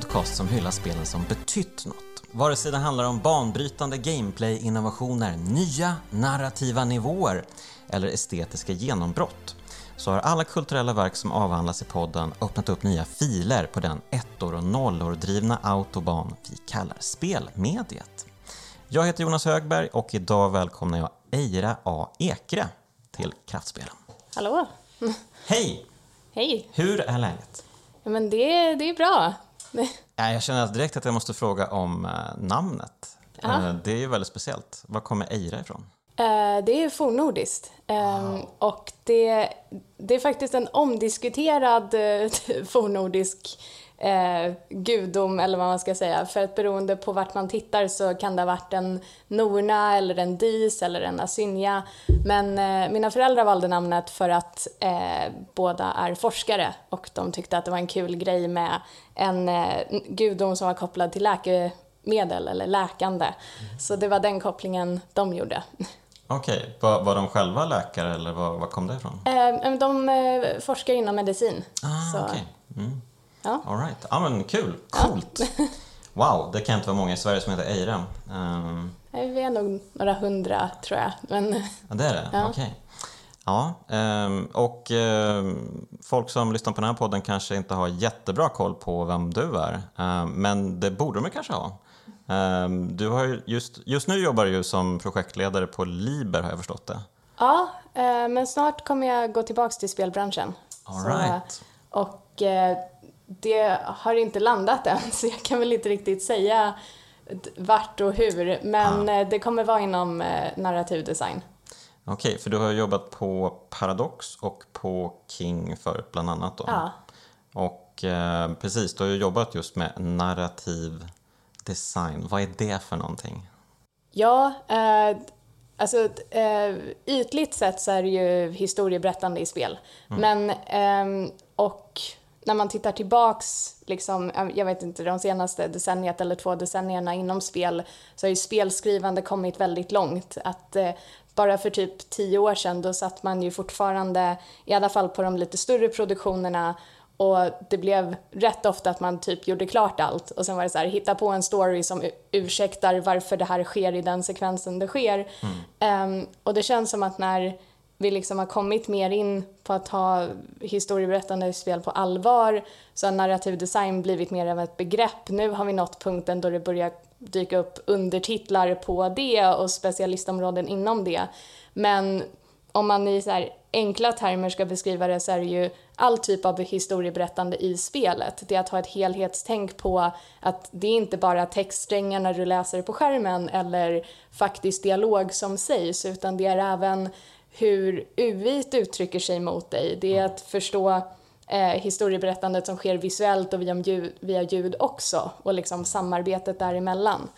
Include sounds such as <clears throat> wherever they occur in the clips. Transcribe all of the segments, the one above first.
podcast som hyllar spelen som betytt något. Vare sig det handlar om banbrytande gameplay-innovationer, nya narrativa nivåer eller estetiska genombrott så har alla kulturella verk som avhandlas i podden öppnat upp nya filer på den ettor och nollor drivna autobahn vi kallar spelmediet. Jag heter Jonas Högberg och idag välkomnar jag Eira A. Ekre till Kraftspelen. Hallå! Hej! Hej! Hur är läget? Ja, men det, det är bra. Ja, Jag känner direkt att jag måste fråga om eh, namnet. Ja. Eh, Det är ju väldigt speciellt. Var kommer Eira ifrån? Eh, Det är fornnordiskt. Ehm, Och det, det är faktiskt en omdiskuterad <laughs> fornnordisk eh, gudom, eller vad man ska säga. För att beroende på vart man tittar så kan det ha varit en Norna, eller en Dis eller en Asynja. Men eh, mina föräldrar valde namnet för att eh, båda är forskare och de tyckte att det var en kul grej med en eh, gudom som var kopplad till läkemedel eller läkande. Så det var den kopplingen de gjorde. Okej, var, var de själva läkare eller var, var kom det ifrån? Eh, De eh, forskar inom medicin. Ah, Så, okej. Mm. Ja. All right. Ja, men kul. Coolt. Wow, det kan inte vara många i Sverige som heter Eira. Ehm, Eh, Vi är nog några hundra, tror jag. Men, ja, det är det? Ja. Okej. Ja, ehm, och ehm, folk som lyssnar på den här podden kanske inte har jättebra koll på vem du är. Men det borde de kanske ha. Du har ju just, just nu jobbar du som projektledare på Liber har jag förstått det. ja, eh, men snart kommer jag gå tillbaka till spelbranschen. All Så, right. Och eh, det har inte landat än, <laughs> så jag kan väl inte riktigt säga vart och hur. Men eh, det kommer vara inom eh, narrativ design. Okej, för du har jobbat på Paradox och på King förut bland annat då. Ja. Och eh, precis, du har ju jobbat just med narrativ design. Vad är det för någonting? Ja, eh, alltså eh, ytligt sett så är det ju historieberättande i spel. Men, ehm, och när man tittar tillbaks, liksom, jag vet inte, de senaste decenniet eller två decennierna inom spel, så har ju spelskrivande kommit väldigt långt. Att eh, bara för typ tio år sedan, då satt man ju fortfarande, i alla fall på de lite större produktionerna, och det blev rätt ofta att man typ gjorde klart allt och sen var det så här, hitta på en story som ursäktar varför det här sker i den sekvensen det sker. Ehm, och det känns som att när vi liksom har kommit mer in på att ta historieberättande i spel på allvar så har narrativ design blivit mer av ett begrepp. Nu har vi nått punkten då det börjar dyka upp undertitlar på det och specialistområden inom det. Men om man i så här enkla termer ska beskriva det så är det ju all typ av historieberättande i spelet. Det är att ha ett helhetstänk på att det är inte bara textsträngar när du läser på skärmen eller faktisk dialog som sägs utan det är även hur UI uttrycker sig mot dig. Det är att förstå eh, historieberättandet som sker visuellt och via ljud, via ljud också och liksom samarbetet däremellan.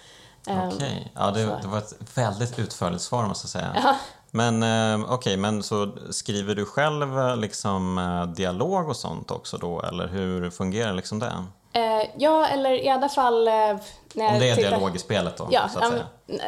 Ehm, Okej, ja, det, det var ett väldigt utförligt svar måste jag säga. Men eh, okej, men så skriver du själv eh, liksom eh, dialog och sånt också då, eller hur fungerar liksom det? Eh, ja, eller i alla fall... Eh, när Om det är tittar- dialog i spelet då, Ja, så att säga.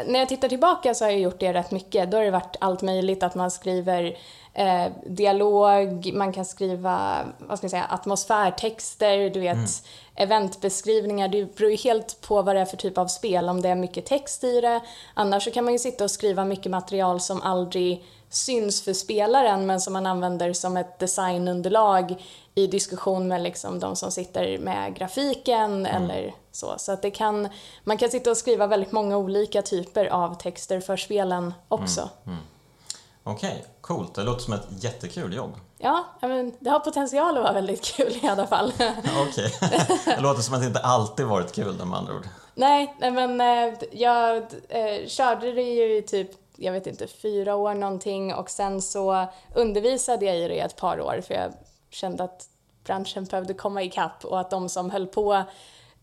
när jag tittar tillbaka så har jag gjort det rätt mycket. Då har det varit allt möjligt, att man skriver eh, dialog, man kan skriva vad ska jag säga, atmosfärtexter, du vet, Mm. eventbeskrivningar. Det beror ju helt på vad det är för typ av spel, om det är mycket text i det. Annars så kan man ju sitta och skriva mycket material som aldrig syns för spelaren men som man använder som ett designunderlag i diskussion med liksom de som sitter med grafiken eller så. Så att det kan, man kan sitta och skriva väldigt många olika typer av texter för spelen också. Okej, coolt. Det låter som ett jättekul jobb. Ja, men det har potential att vara väldigt <laughs> kul i alla fall. <laughs> Okej. Det låter som att det inte alltid varit kul med andra ord. nej, nej, men eh, jag eh, körde det ju i typ, jag vet inte, fyra år någonting och sen så undervisade jag i det i ett par år för jag kände att branschen behövde komma ikapp och att de som höll på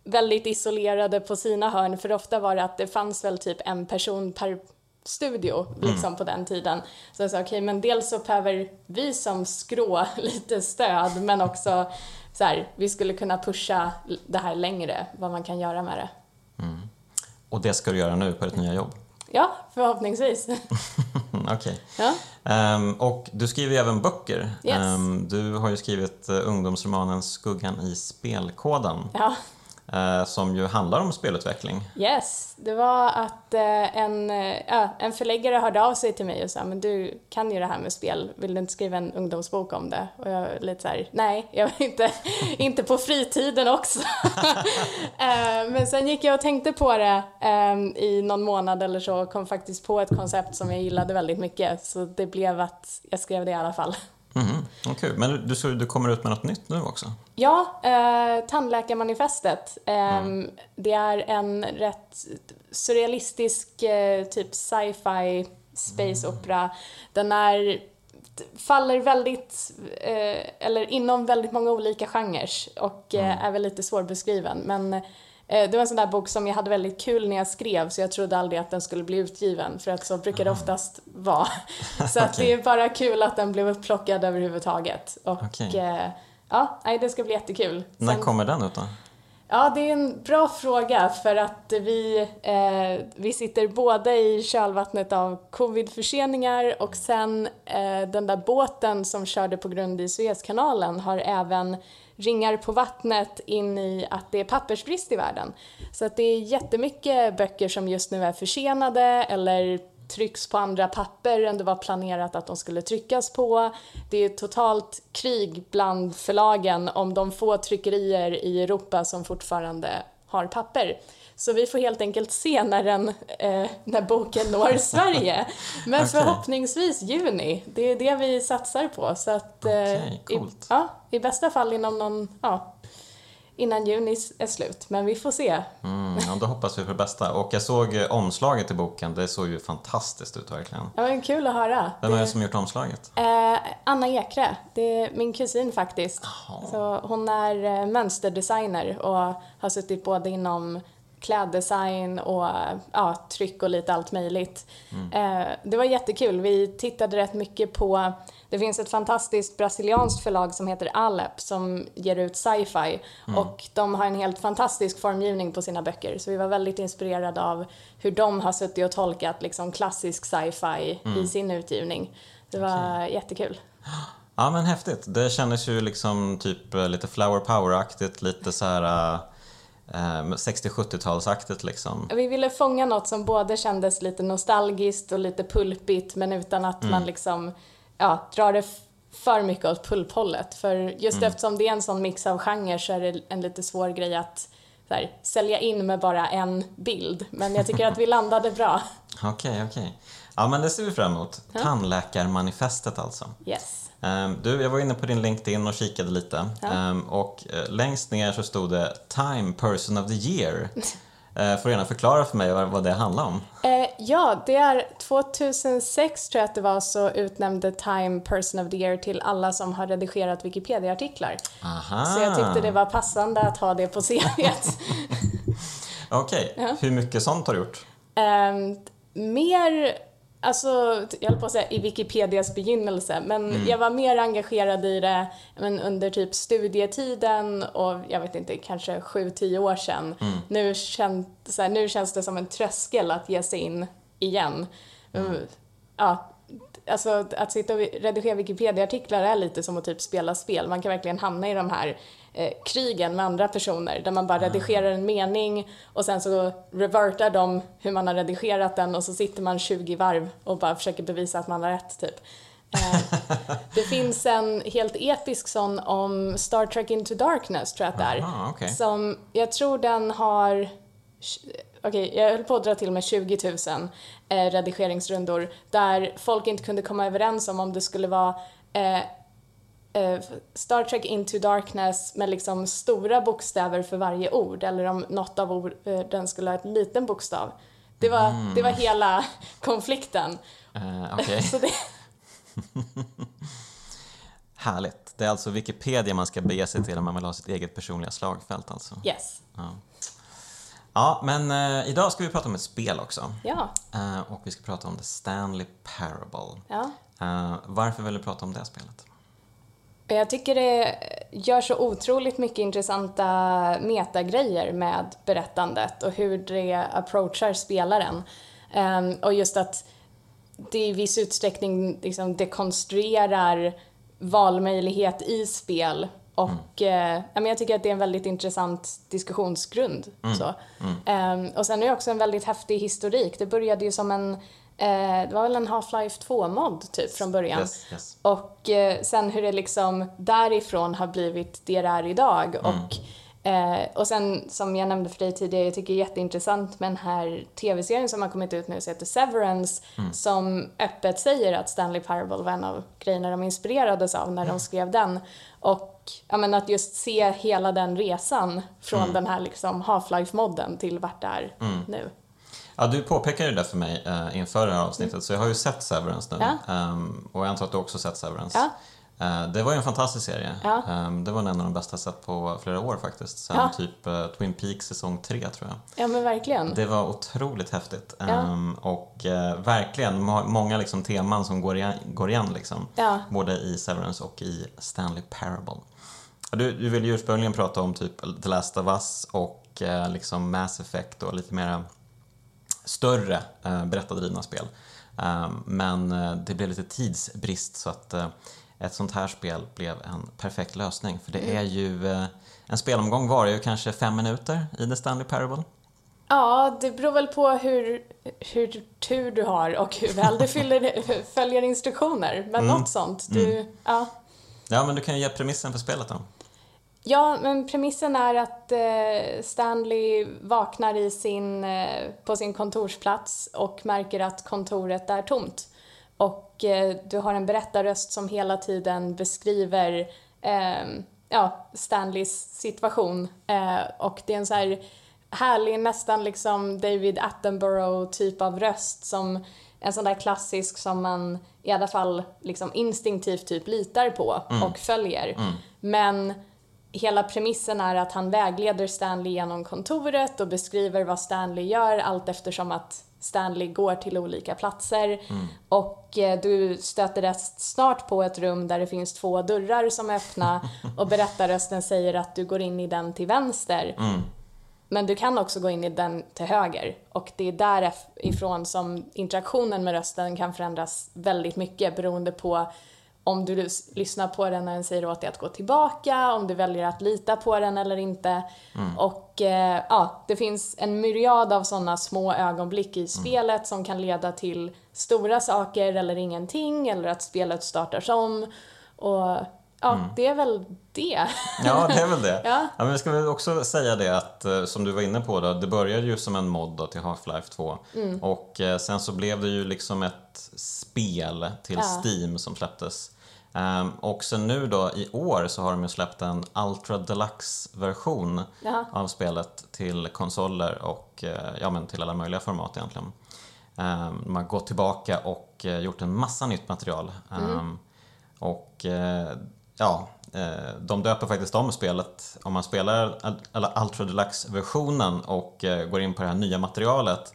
väldigt isolerade på sina hörn, för ofta var det att det fanns väl typ en person per studio liksom på den tiden. Så jag sa okej, men dels så behöver vi som skrå <laughs> lite stöd, men också så här, vi skulle kunna pusha det här längre, vad man kan göra med det. Och det ska du göra nu på ditt nya jobb? Ja, förhoppningsvis. <laughs> Okej. ja. Ehm, och du skriver ju även böcker. Yes. Ehm, du har ju skrivit uh, ungdomsromanen Skuggan i spelkoden. ja. Eh, som ju handlar om spelutveckling. Yes, det var att eh, en, äh, en förläggare hörde av sig till mig och sa men du kan ju det här med spel, vill du inte skriva en ungdomsbok om det? Och jag var lite såhär, nej, jag vill inte, <laughs> inte på fritiden också. <laughs> men sen gick jag och tänkte på det i någon månad eller så och kom faktiskt på ett koncept som jag gillade väldigt mycket så det blev att jag skrev det i alla fall. Mm, okay. Men du, du, du kommer ut med något nytt nu också? Ja, eh, Tandläkarmanifestet. Eh, mm. Det är en rätt surrealistisk eh, typ sci-fi space mm. opera. Den är faller väldigt, eh, eller inom väldigt många olika genrer och eh, mm. är väl lite svårbeskriven. Men det var en sån där bok som jag hade väldigt kul när jag skrev så jag trodde aldrig att den skulle bli utgiven för att så brukar det oftast vara. <laughs> Så att okay. det är bara kul att den blev upplockad överhuvudtaget. Och okay. Ja, nej, det ska bli jättekul. Sen, När kommer den ut då? Ja, det är en bra fråga för att vi, eh, vi sitter båda i kölvattnet av covidförseningar och sen eh, den där båten som körde på grund i Suezkanalen har även ringar på vattnet in i att det är pappersbrist i världen. Så att det är jättemycket böcker som just nu är försenade eller trycks på andra papper än det var planerat att de skulle tryckas på. Det är totalt krig bland förlagen om de få tryckerier i Europa som fortfarande har papper. Så vi får helt enkelt se när, den, eh, när boken når <laughs> Sverige. Men okay. förhoppningsvis juni. Det är det vi satsar på. Så att, eh, okay, i, ja, I bästa fall inom någon ja, innan juni är slut, men vi får se. Mm, ja, då hoppas vi för det bästa. Och jag såg eh, omslaget i boken, det såg ju fantastiskt ut verkligen. Ja, men kul att höra. Vem är det som gjort omslaget? Eh, Anna Ekre, det är min kusin faktiskt. Så hon är eh, mönsterdesigner och har suttit både inom kläddesign och ja, tryck och lite allt möjligt. Mm. Eh, det var jättekul. Vi tittade rätt mycket på det finns ett fantastiskt brasilianskt förlag som heter Alep som ger ut sci-fi mm. och de har en helt fantastisk formgivning på sina böcker så vi var väldigt inspirerade av hur de har suttit och tolkat liksom klassisk sci-fi mm. i sin utgivning. Det var okay. jättekul. Ja men häftigt. Det kändes ju liksom typ eh, lite flower power-aktigt, lite så här 60-70-talsaktigt eh, liksom. Vi ville fånga något som både kändes lite nostalgiskt och lite pulpigt men utan att mm. man liksom ja, drar det för mycket åt pulphållet. För just mm. eftersom det är en sån mix av genrer så är det en lite svår grej att här, sälja in med bara en bild. Men jag tycker att vi <laughs> landade bra. Okej, okej. Okay, okay. Ja, men det ser vi fram emot. Ja. Tandläkarmanifestet alltså. Yes. Um, du, jag var inne på din LinkedIn och kikade lite. Ja. Um, och uh, längst ner så stod det Time Person of the Year. <laughs> Eh, får du gärna förklara för mig vad det handlar om? Eh, ja, det är 2006 tror jag att det var så utnämnde Time Person of the Year till alla som har redigerat Wikipedia-artiklar. Så jag tyckte det var passande att ha det på CVt. <laughs> Okej, okay. ja. hur mycket sånt har du gjort? Eh, mer Alltså, jag höll på att säga i Wikipedias begynnelse, men mm. jag var mer engagerad i det men under typ studietiden och jag vet inte, kanske 7-10 år sedan. Mm. Nu, känt, så här, nu känns det som en tröskel att ge sig in igen. Mm. Ja, alltså att sitta och redigera Wikipedia-artiklar är lite som att typ spela spel. Man kan verkligen hamna i de här eh, krigen med andra personer där man bara mm. redigerar en mening och sen så revertar de hur man har redigerat den och så sitter man 20 varv och bara försöker bevisa att man har rätt typ. Eh, <laughs> det finns en helt episk sån om Star Trek Into Darkness tror jag att det är. Aha, okay. Som, jag tror den har okej, okay, jag höll på att dra till med 20 000 eh, redigeringsrundor där folk inte kunde komma överens om om det skulle vara eh, eh, Star Trek Into Darkness med liksom stora bokstäver för varje ord eller om något av orden skulle ha en liten bokstav. Det var, mm. det var hela <laughs> konflikten. Uh, okay. <laughs> det... <laughs> Härligt. Det är alltså Wikipedia man ska bege sig till om man vill ha sitt eget personliga slagfält alltså? Yes. Ja. Ja, men eh, idag ska vi prata om ett spel också. Ja. Eh, och vi ska prata om The Stanley Parable. Ja. Eh, varför vill du prata om det spelet? Jag tycker det gör så otroligt mycket intressanta metagrejer med berättandet och hur det approachar spelaren. Um, och just att det i viss utsträckning liksom dekonstruerar valmöjlighet i spel Och eh, ja, men jag tycker att det är en väldigt intressant diskussionsgrund. Så. Ehm, och sen är det också en väldigt häftig historik. Det började ju som en, eh, det var väl en Half-Life 2-mod typ från början. Yes, yes. Och eh, sen hur det liksom därifrån har blivit det det är idag. Och, eh, och sen som jag nämnde för dig tidigare, jag tycker det är jätteintressant med den här tv-serien som har kommit ut nu som heter Severance. Som öppet säger att Stanley Parable var en av grejerna de inspirerades av när de skrev den. Och ja, men att just se hela den resan från den här liksom Half-Life-modden till vart det är nu. Ja, du påpekade ju det för mig eh, inför det här avsnittet, så jag har ju sett Severance nu. Mm. Ja. Ehm, och jag antar att du också sett Severance. Ja. Eh, det var ju en fantastisk serie. Ja. Ehm, det var en av de bästa jag sett på flera år faktiskt. Sen typ eh, Twin Peaks säsong 3 tror jag. Ja men verkligen. Det var otroligt häftigt. Ehm, och eh, verkligen må- många liksom, teman som går igen, går igen liksom. Både i Severance och i Stanley Parable. Du, du ville ju ursprungligen prata om typ The Last of Us och liksom Mass Effect och lite mera större eh, berättardrivna spel. Ehm, men eh, det blev lite tidsbrist så att eh, ett sånt här spel blev en perfekt lösning. För det är ju, en spelomgång varar ju kanske fem minuter i The Stanley Parable. Ja, det beror väl på hur, hur tur du har och hur väl du fyller, följer instruktioner. Men något sånt. Du, ja. Ja, men du kan ju ge premissen för spelet då. Ja, men premissen är att eh, Stanley vaknar i sin, eh, på sin kontorsplats och märker att kontoret är tomt. Och eh, du har en berättarröst som hela tiden beskriver ja, Stanleys situation. Och det är en så här härlig, nästan liksom David Attenborough typ av röst som en sån där klassisk som man i alla fall liksom instinktivt typ litar på och följer. Men hela premissen är att han vägleder Stanley genom kontoret och beskriver vad Stanley gör allt eftersom att Stanley går till olika platser. Och eh, du stöter rätt snart på ett rum där det finns två dörrar som är öppna <laughs> och berättarrösten säger att du går in i den till vänster. Men du kan också gå in i den till höger och det är därifrån som interaktionen med rösten kan förändras väldigt mycket beroende på om du lys- lyssnar på den när den säger åt dig att gå tillbaka, om du väljer att lita på den eller inte. Och eh, ja, det finns en myriad av sådana små ögonblick i spelet som kan leda till stora saker eller ingenting eller att spelet startar om. Och <laughs> ja, det är väl det. Ja, det är väl det. Ja. men vi ska väl också säga det att, eh, som du var inne på, då, det började ju som en mod då till Half-Life 2. Mm. Och eh, sen så blev det ju liksom ett spel till Ja. Steam som släpptes. Ehm, och sen nu då i år så har de ju släppt en Ultra Deluxe-version av spelet till konsoler och eh, ja, men till alla möjliga format egentligen. Ehm, de har gått tillbaka och eh, gjort en massa nytt material. Ehm, Och eh, ja, eh, de döper faktiskt om spelet. Om man spelar Ultra Deluxe-versionen och eh, går in på det här nya materialet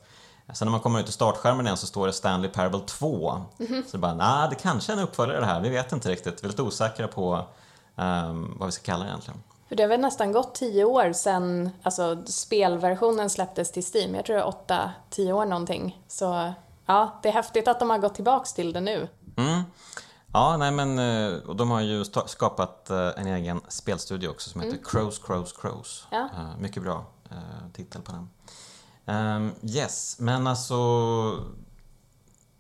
Sen när man kommer ut i startskärmen igen så står det Stanley Parable 2. Så det bara, nej, det kanske är en uppföljare det här, vi vet inte riktigt. Vi är lite osäkra på ehm, vad vi ska kalla det egentligen. För det har väl nästan gått tio år sedan alltså, spelversionen släpptes till Steam. Jag tror det är åtta, tio år någonting. Så ja, det är häftigt att de har gått tillbaks till det nu. Mm. Ja, nej men eh, och de har ju skapat eh, en egen spelstudio också som heter Crows, Crows, Crows. Ja. Eh, Mycket bra titel på den. Ehm, yes, men alltså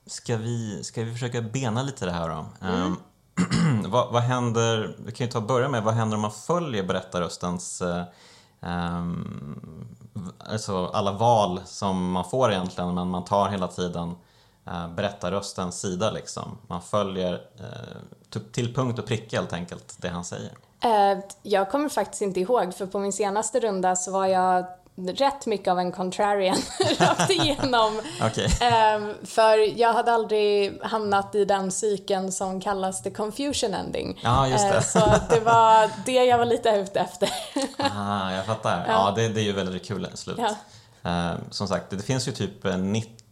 ska vi, ska vi försöka bena lite det här då? Ehm, <clears throat> vad, vad händer, vi kan ju ta och börja med, vad händer om man följer berättarröstens v- alltså alla val som man får egentligen men man tar hela tiden eh, berättarröstens sida liksom. Man följer eh, t- till punkt och pricka helt enkelt det han säger. Eh, jag kommer faktiskt inte ihåg, för på min senaste runda så var jag rätt mycket av en contrarian <laughs> rakt igenom. Okej. Ehm, för jag hade aldrig hamnat i den cykeln som kallas the confusion ending. Ja, just det. Eh, så det var det jag var lite ute efter. Ah, jag fattar. Ja, det, det är ju väldigt kul slut. Ja. Eh, som sagt, det finns ju typ eh,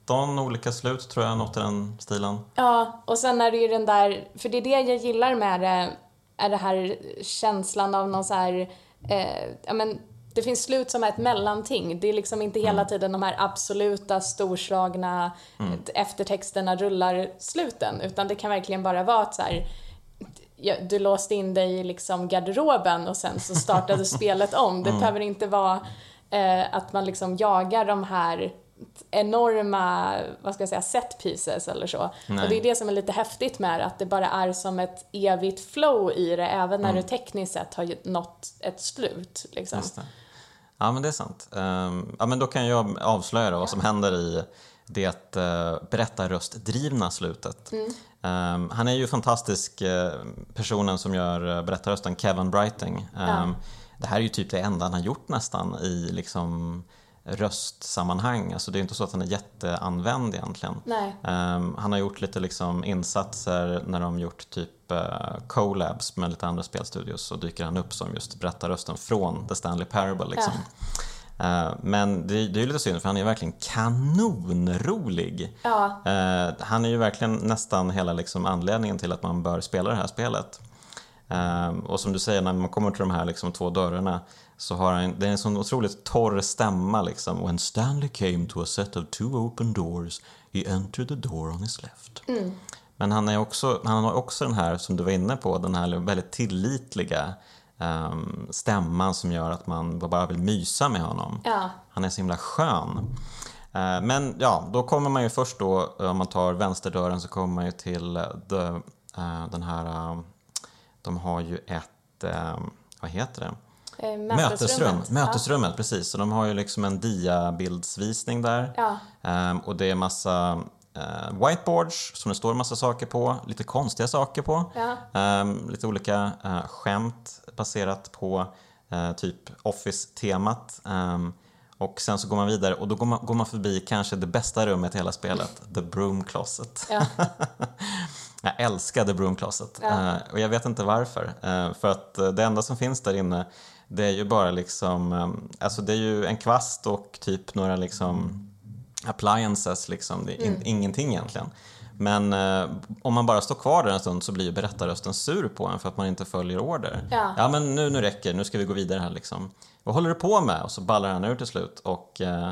19 olika slut tror jag, något i den stilen. Ja, och sen är det ju den där, för det är det jag gillar med det, är det här känslan av någon så här, eh, ja men det finns slut som är ett mellanting. Det är liksom inte hela tiden de här absoluta storslagna eftertexterna rullar sluten, utan det kan verkligen bara vara ett så här du låste in dig i liksom garderoben och sen så startade <laughs> spelet om. Det behöver inte vara eh, att man liksom jagar de här enorma, vad ska jag säga, set pieces eller så. Nej. Och det är det som är lite häftigt med det, att det bara är som ett evigt flow i det, även när du tekniskt sett har nått ett slut. Liksom. Ja, men det är sant. Ehm, ja, men då kan jag avslöja då vad som händer i det uh, berättarröstdrivna slutet. Ehm, han är ju fantastisk, eh, personen som gör uh, berättarrösten, Kevin Brighting. Ehm, Det här är ju typ det enda han har gjort nästan i liksom röstsammanhang. Alltså det är inte så att han är jätteanvänd egentligen. Nej. Ehm, han har gjort lite liksom insatser när de gjort typ uh, collabs med lite andra spelstudios så dyker han upp som just berättarrösten från The Stanley Parable. Liksom. Eh, men det, det är ju lite synd för han är verkligen kanonrolig. Ja. Eh, han är ju verkligen nästan hela liksom anledningen till att man bör spela det här spelet. Och som du säger, när man kommer till de här liksom två dörrarna så har han, det är en sån otroligt torr stämma liksom. When Stanley came to a set of two open doors he entered the door on his left. Men han, är också, han har också den här, som du var inne på, den här väldigt tillitliga ehm, stämman som gör att man bara vill mysa med honom. Ja. Han är så himla skön. Eh, Men ja, då kommer man ju först då, om man tar vänsterdörren så kommer man ju till eh, the, eh, den här, eh, de har ju ett, eh, vad heter det? Eh, Mötesrum, mötesrummet. mötesrummet precis. Så de har ju liksom en diabildsvisning där. Ja. Ehm, och det är massa eh, whiteboards som det står massa saker på, lite konstiga saker på. Ja. Ehm, lite olika eh, skämt baserat på eh, typ Office-temat. Ehm, och sen så går man vidare och då går man, går man förbi kanske det bästa rummet i hela spelet, The Broom Closet. Ja. <laughs> Jag älskar The Broom Closet Eh, och jag vet inte varför. Eh, för att eh, det enda som finns där inne det är ju bara liksom, eh, alltså det är ju en kvast och typ några liksom appliances liksom, det är Mm. in, ingenting egentligen. Men eh, om man bara står kvar där en stund så blir ju berättarrösten sur på en för att man inte följer order. Ja. men nu, nu räcker nu ska vi gå vidare här liksom. Vad håller du på med? Och så ballar han ur till slut och eh,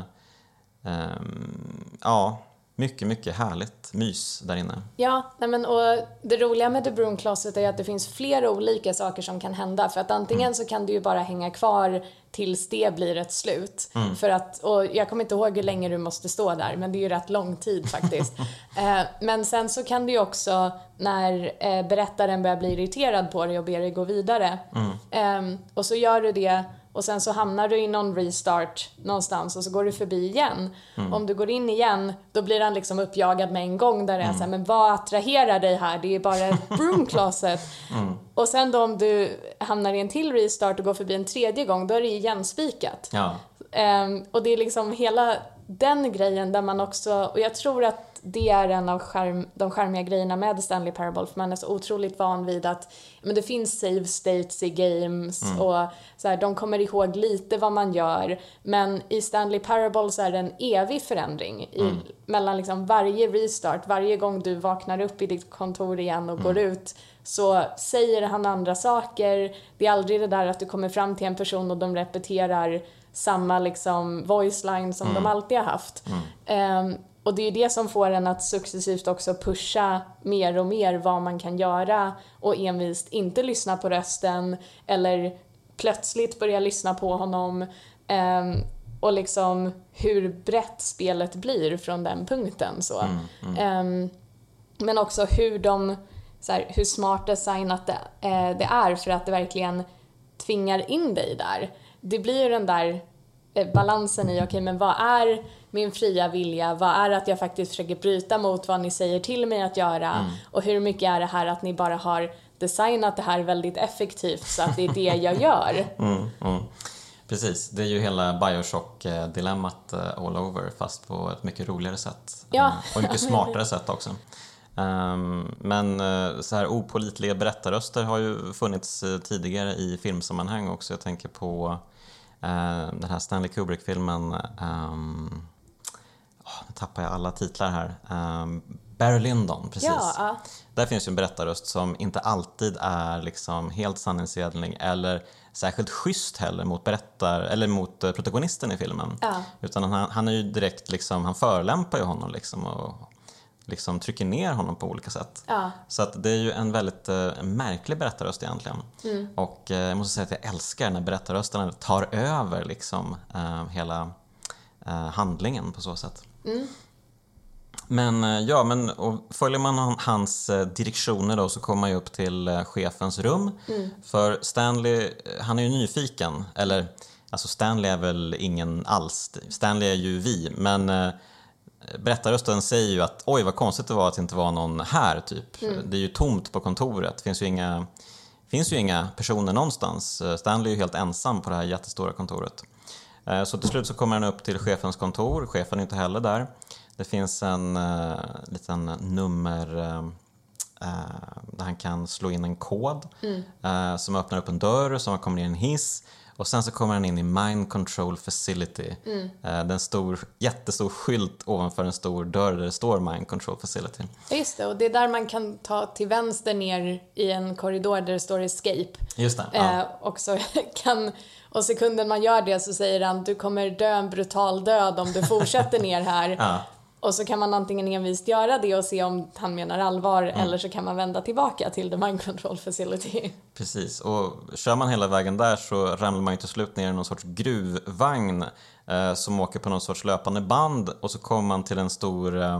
ehm, ja, mycket, mycket härligt mys där inne. Ja, nej men, och det roliga med The Broom Closet är att det finns flera olika saker som kan hända. För att antingen så kan du ju bara hänga kvar tills det blir ett slut. För att, och jag kommer inte ihåg hur länge du måste stå där, men det är ju rätt lång tid faktiskt. <laughs> eh, men sen så kan du ju också, när eh, berättaren börjar bli irriterad på dig och ber dig gå vidare, ehm, och så gör du det och sen så hamnar du i någon restart någonstans och så går du förbi igen. Om du går in igen, då blir han liksom uppjagad med en gång där det är såhär, men vad attraherar dig här? Det är bara ett <laughs> broom closet. Och sen då om du hamnar i en till restart och går förbi en tredje gång, då är det igen spikat. Ja, Ehm, och det är liksom hela den grejen där man också, och jag tror att det är en av skärm, de charmiga grejerna med Stanley Parable, för man är så otroligt van vid att men det finns save states i games och så här, de kommer ihåg lite vad man gör, men i Stanley Parable så är det en evig förändring i, mellan liksom varje restart, varje gång du vaknar upp i ditt kontor igen och går ut så säger han andra saker. Det är aldrig det där att du kommer fram till en person och de repeterar samma liksom voice line som de alltid har haft. Ehm, och det är det som får en att successivt också pusha mer och mer vad man kan göra och envist inte lyssna på rösten eller plötsligt börja lyssna på honom. Ehm, och liksom hur brett spelet blir från den punkten. Så. Ehm, men också hur de, så här, hur smart designat det, eh, det är för att det verkligen tvingar in dig där. Det blir ju den där eh, balansen i, okej men vad är min fria vilja? Vad är att jag faktiskt försöker bryta mot vad ni säger till mig att göra? Och hur mycket är det här att ni bara har designat det här väldigt effektivt så att det är det jag gör? <laughs> Mm, mm. Precis, det är ju hela Bioshock-dilemmat eh, all over fast på ett mycket roligare sätt. Ja. Eh, Och mycket smartare sätt också. Ehm, Men eh, så här opålitliga berättarröster har ju funnits eh, tidigare i filmsammanhang också. Jag tänker på den här Stanley Kubrick-filmen um, nu tappar jag alla titlar här. Um, Barry Lyndon, precis. Ja. Där finns ju en berättarröst som inte alltid är liksom helt sanningsenlig eller särskilt schysst heller mot, berättar, eller mot eh, protagonisten i filmen. Ja. Utan han, han är ju direkt liksom, han förolämpar ju honom liksom och liksom trycker ner honom på olika sätt. Ja. Så att det är ju en väldigt eh, märklig berättarröst egentligen. Mm. Och eh, jag måste säga att jag älskar när berättarrösterna tar över liksom eh, hela handlingen på så sätt. Mm. Men eh, ja, men följer man han- hans eh, direktioner då så kommer man ju upp till eh, chefens rum. Mm. För Stanley, han är ju nyfiken, eller alltså Stanley är väl ingen alls, Stanley är ju vi, men eh, berättarrösten säger ju att oj vad konstigt det var att det inte var någon här typ. Det är ju tomt på kontoret, det finns ju inga, finns ju inga personer någonstans. Stanley är ju helt ensam på det här jättestora kontoret. Eh, Så till slut så kommer han upp till chefens kontor, chefen är inte heller där. Det finns en uh, liten nummer eh, där han kan slå in en kod eh, som öppnar upp en dörr, som kommer in i en hiss och sen så kommer han in i Mind Control Facility. Eh, det är en stor, jättestor skylt ovanför en stor dörr där det står Mind Control Facility. Ja, Just det, och det är där man kan ta till vänster ner i en korridor där det står escape. Just det. Ja. Eh, och, så <laughs> kan, och sekunden man gör det så säger han du kommer dö en brutal död om du fortsätter <laughs> ner här. Ja. Och så kan man antingen envist göra det och se om han menar allvar Mm. eller så kan man vända tillbaka till the mind control facility. <laughs> Precis, och kör man hela vägen där så ramlar man ju till slut ner i någon sorts gruvvagn eh, som åker på någon sorts löpande band och så kommer man till en stor eh,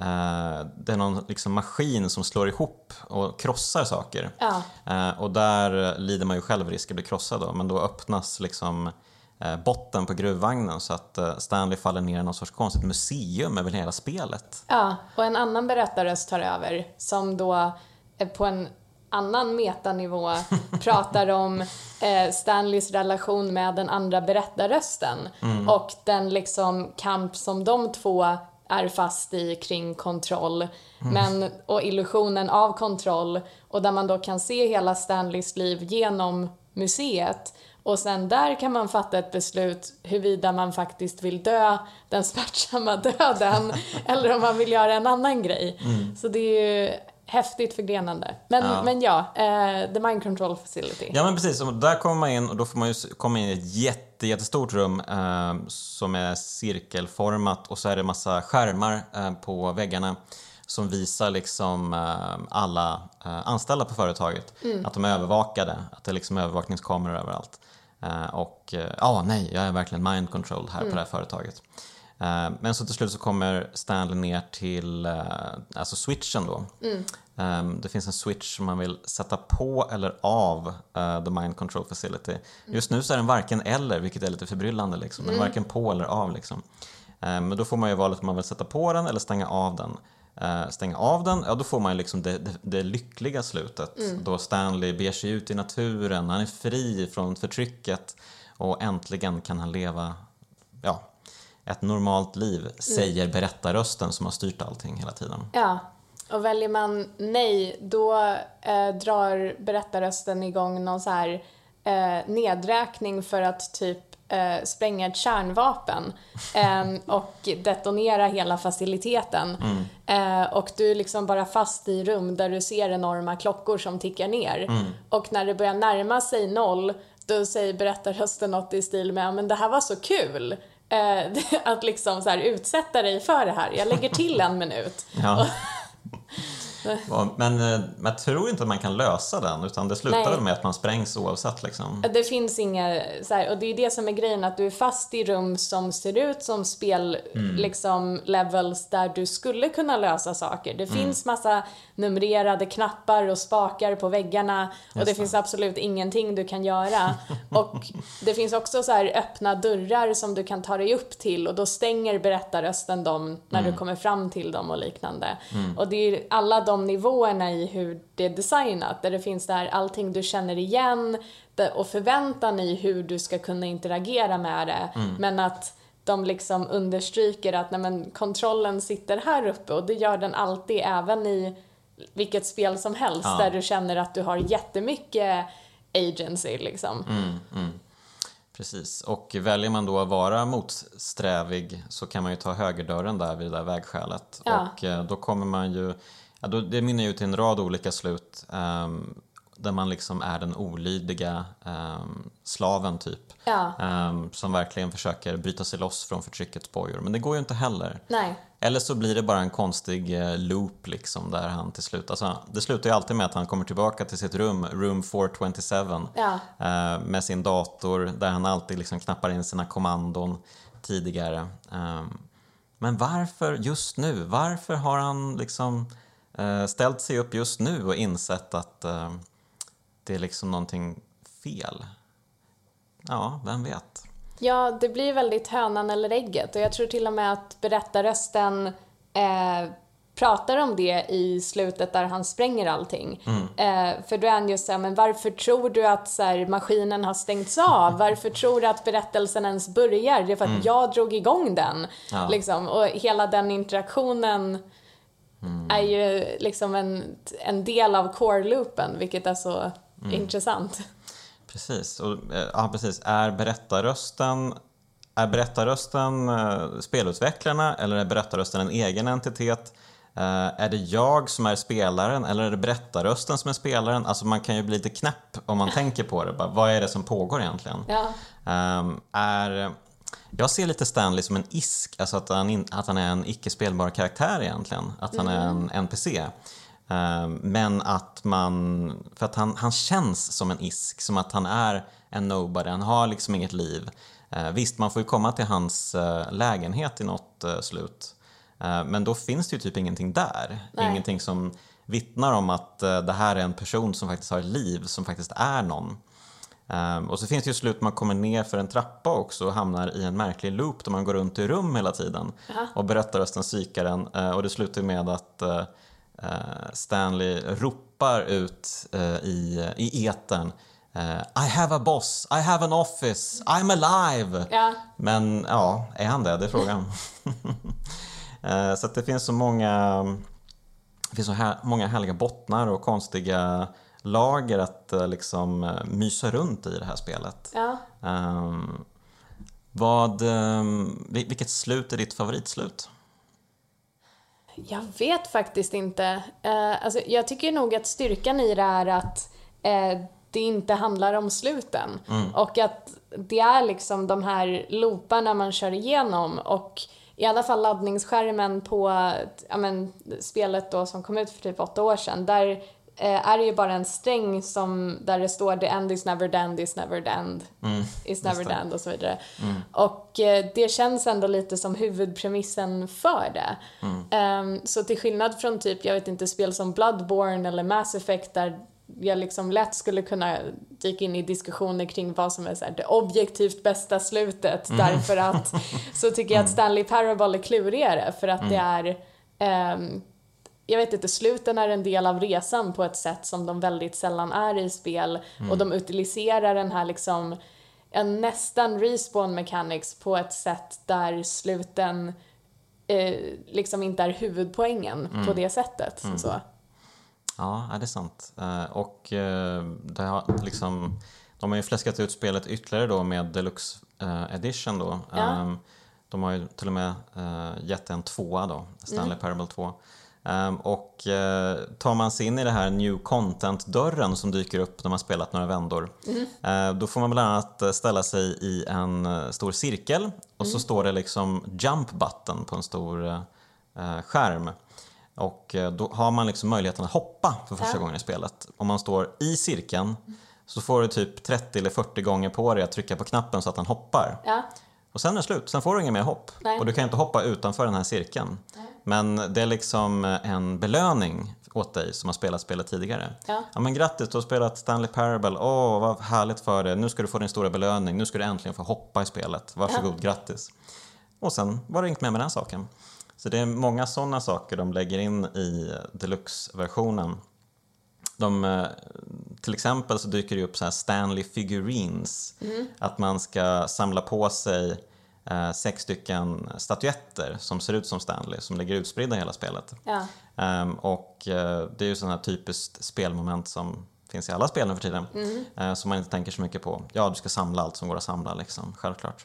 eh, det är någon liksom maskin som slår ihop och krossar saker. Ja. Eh, och där lider man ju själv risk att bli krossad då, men då öppnas liksom botten på gruvvagnen så att eh, Stanley faller ner i någon sorts konstigt museum över hela spelet. Ja, och en annan berättarröst tar över som då eh, på en annan metanivå <laughs> pratar om eh, Stanleys relation med den andra berättarrösten och den liksom kamp som de två är fast i kring kontroll. Men, och illusionen av kontroll och där man då kan se hela Stanleys liv genom museet och sen där kan man fatta ett beslut huruvida man faktiskt vill dö den <laughs> smärtsamma döden <laughs> eller om man vill göra en annan grej. Så det är ju häftigt förgrenande. Men Ja. men ja eh, the mind control facility. Ja men precis, och där kommer man in och då får man ju komma in i ett jätte, jättestort rum eh, som är cirkelformat och så är det massa skärmar eh, på väggarna som visar liksom eh, alla eh, anställda på företaget. Att de är övervakade, att det är liksom övervakningskameror överallt. Eh, och ja, ah, nej, jag är verkligen mind controlled här på det här företaget. Eh, Men så till slut så kommer Stanley ner till eh, alltså switchen då. Eh, Det finns en switch som man vill sätta på eller av eh, the mind control facility. Just nu så är den varken eller, vilket är lite förbryllande. Liksom. Den är varken på eller av. Liksom. Eh, Men då får man ju valet om man vill sätta på den eller stänga av den. Eh, Stänga av den, ja då får man ju liksom det, det, det lyckliga slutet. Då Stanley beger sig ut i naturen, han är fri från förtrycket och äntligen kan han leva ja, ett normalt liv, säger berättarrösten som har styrt allting hela tiden. Ja, och väljer man nej, då eh, drar berättarrösten igång någon så här eh, nedräkning för att typ eh, spränga ett kärnvapen eh, och detonera hela faciliteten. Eh, och du är liksom bara fast i rum där du ser enorma klockor som tickar ner. Och när det börjar närma sig noll, då säger berättarrösten något i stil med men det här var så kul. Eh, <laughs> att liksom så här utsätta dig för det här. Jag lägger till en minut. Ja. Men, eh, men jag tror inte att man kan lösa den utan det slutar väl med att man sprängs oavsett. Liksom. Det finns inga, så här, och det är det som är grejen, att du är fast i rum som ser ut som spel, Mm. liksom levels där du skulle kunna lösa saker. Mm. Det finns massa numrerade knappar och spakar på väggarna och det det. finns absolut ingenting du kan göra. <laughs> och det finns också så här öppna dörrar som du kan ta dig upp till och då stänger berättarrösten dem när Mm. du kommer fram till dem och liknande. Och det är alla de nivåerna i hur det är designat, där det finns där allting du känner igen och förväntan i hur du ska kunna interagera med det. Mm. Men att de liksom understryker att nej, men, kontrollen sitter här uppe och det gör den alltid även i vilket spel som helst Ja. där du känner att du har jättemycket agency liksom. Mm. Precis, och väljer man då att vara motsträvig så kan man ju ta högerdörren där vid det där vägskälet. Ja. Och eh, då kommer man ju, ja, då, det mynnar ju i en rad olika slut. Ehm, där man liksom är den olydiga eh, slaven typ. Ja. Eh, som verkligen försöker bryta sig loss från förtryckets bojor. Men det går ju inte heller. Nej. Eller så blir det bara en konstig eh, loop liksom där han till slut, alltså det slutar ju alltid med att han kommer tillbaka till sitt rum, room 427, Ja. eh, med sin dator där han alltid liksom knappar in sina kommandon tidigare. Eh, men varför just nu? Varför har han liksom ställt sig upp just nu och insett att eh, det är liksom någonting fel? Ja, vem vet? Ja, det blir väldigt hönan eller ägget och jag tror till och med att berättarrösten eh, pratar om det i slutet där han spränger allting. Eh, för då är han just såhär, men varför tror du att så här, maskinen har stängts av? Varför tror du att berättelsen ens börjar? Det är för att jag drog igång den. Ja. Liksom. Och hela den interaktionen är ju liksom en, en del av core-loopen, vilket är så intressant. Precis, och, eh, ja, precis. Är berättarrösten, är berättarrösten eh, spelutvecklarna eller är berättarrösten en egen entitet? Eh, är det jag som är spelaren eller är det berättarrösten som är spelaren? Alltså man kan ju bli lite knäpp om man tänker på det. Bara, vad är det som pågår egentligen? Ja. Ehm, är, jag ser lite Stanley som en isk, alltså att han, in, att han är en icke spelbar karaktär egentligen. Att han är en NPC. Ehm, men att man, för att han, han känns som en isk, som att han är en nobody, han har liksom inget liv. Uh, visst, man får ju komma till hans eh, lägenhet i något eh, slut. Eh, men då finns det ju typ ingenting där. Nej. Ingenting som vittnar om att eh, det här är en person som faktiskt har ett liv, som faktiskt är någon. Ehm, och så finns det ju slut man kommer ner för en trappa också och hamnar i en märklig loop där man går runt i rum hela tiden. Och berättarrösten psykar en eh, och det slutar med att eh, Stanley ropar ut eh, i, i etern I have a boss, I have an office, I'm alive! Ja. Men ja, är han det? Det är frågan. <laughs> Så det finns så många det finns så här, många härliga bottnar och konstiga lager att eh, liksom eh, mysa runt i det här spelet. Ja. Ehm, vad, vil- vilket slut är ditt favoritslut? Jag vet faktiskt inte. Eh, alltså, jag tycker nog att styrkan i det är att eh, det inte handlar om sluten. Och att det är liksom de här looparna man kör igenom och i alla fall laddningsskärmen på ja, men, spelet då som kom ut för typ åtta år sedan, där eh, är det ju bara en sträng som, där det står the end is never the end is never the end is never the end och så vidare. Och eh, det känns ändå lite som huvudpremissen för det. Ehm, så till skillnad från typ, jag vet inte, spel som Bloodborne eller Mass Effect där jag liksom lätt skulle kunna dyka in i diskussioner kring vad som är så här, det objektivt bästa slutet därför att <laughs> så tycker jag att Stanley Parable är klurigare för att det är ehm, jag vet inte, sluten är en del av resan på ett sätt som de väldigt sällan är i spel och de utiliserar den här liksom en nästan respawn mechanics på ett sätt där sluten eh, liksom inte är huvudpoängen på det sättet. Så. Ja, det är sant. Eh, Och eh, det har liksom, de har ju fläskat ut spelet ytterligare då med Deluxe eh, Edition då. Ja. Ehm, De har ju till och med gett en tvåa då, Stanley Parable 2. Ehm, Och eh, tar man sig in i det här New Content-dörren som dyker upp när man spelat några vändor, eh, då får man bland annat eh, ställa sig i en stor cirkel och så står det liksom Jump Button på en stor skärm. Och då har man liksom möjligheten att hoppa för första Ja. gången i spelet. Om man står i cirkeln så får du typ 30 eller 40 gånger på dig att trycka på knappen så att den hoppar. Ja, Och sen är det slut, sen får du ingen mer hopp. Nej. Och du kan inte hoppa utanför den här cirkeln. Men det är liksom en belöning åt dig som har spelat spelet tidigare. Ja. men grattis, du har spelat Stanley Parable. Åh, vad härligt för dig. Nu ska du få din stora belöning. Nu ska du äntligen få hoppa i spelet. Varsågod, grattis. Och sen var det inget mer med den saken. Så det är många sådana saker de lägger in i deluxe-versionen. De, eh, till exempel så dyker det upp så här Stanley figurines. Att man ska samla på sig eh, sex stycken statyetter som ser ut som Stanley, som ligger utspridda i hela spelet. ja, Ehm, och eh, det är ju sådana här typiskt spelmoment som finns i alla spel nu för tiden. eh, som man inte tänker så mycket på. Ja, du ska samla allt som går att samla, liksom, självklart.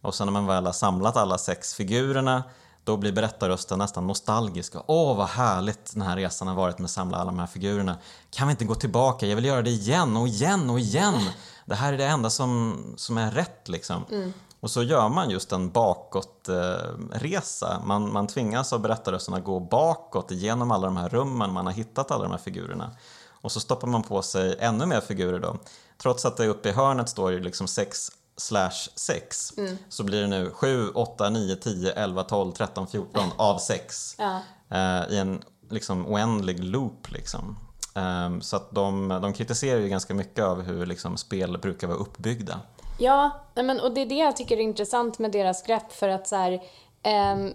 Och sen när man väl har samlat alla sex figurerna då blir berättarrösten nästan nostalgisk. Åh, vad härligt den här resan har varit med att samla alla de här figurerna. Kan vi inte gå tillbaka? Jag vill göra det igen och igen och igen. <laughs> Det här är det enda som, som är rätt liksom. Mm. Och så gör man just en bakåtresa. Man, man tvingas av berättarrösten att gå bakåt genom alla de här rummen man har hittat alla de här figurerna. Och så stoppar man på sig ännu mer figurer då. Trots att det uppe i hörnet står ju liksom 6 slash 6 Mm. så blir det nu 7, 8, 9, 10, 11, 12, 13, 14 av 6 Ja. eh, i en liksom oändlig loop. Liksom. Ehm, så att de, de kritiserar ju ganska mycket av hur liksom, spel brukar vara uppbyggda. Ja, men, och det är det jag tycker är intressant med deras grepp för att så här, ehm,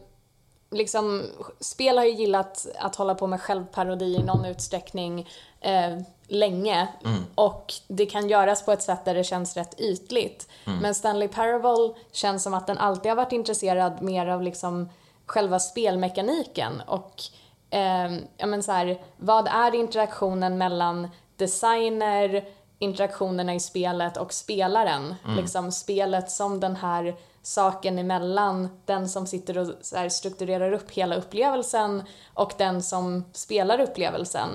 liksom, spel har ju gillat att hålla på med självparodi i någon utsträckning eh, länge. Och det kan göras på ett sätt där det känns rätt ytligt. Men Stanley Parable känns som att den alltid har varit intresserad mer av liksom själva spelmekaniken. Och eh, ja men så här, vad är interaktionen mellan designer, interaktionerna i spelet och spelaren. Liksom spelet som den här saken emellan den som sitter och strukturerar upp hela upplevelsen och den som spelar upplevelsen.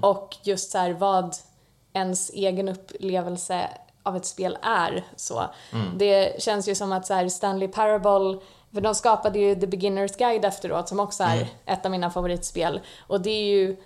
Och just så här, vad ens egen upplevelse av ett spel är. Så. Det känns ju som att så här, Stanley Parable för de skapade ju The Beginner's Guide efteråt som också är ett av mina favoritspel. Och det är ju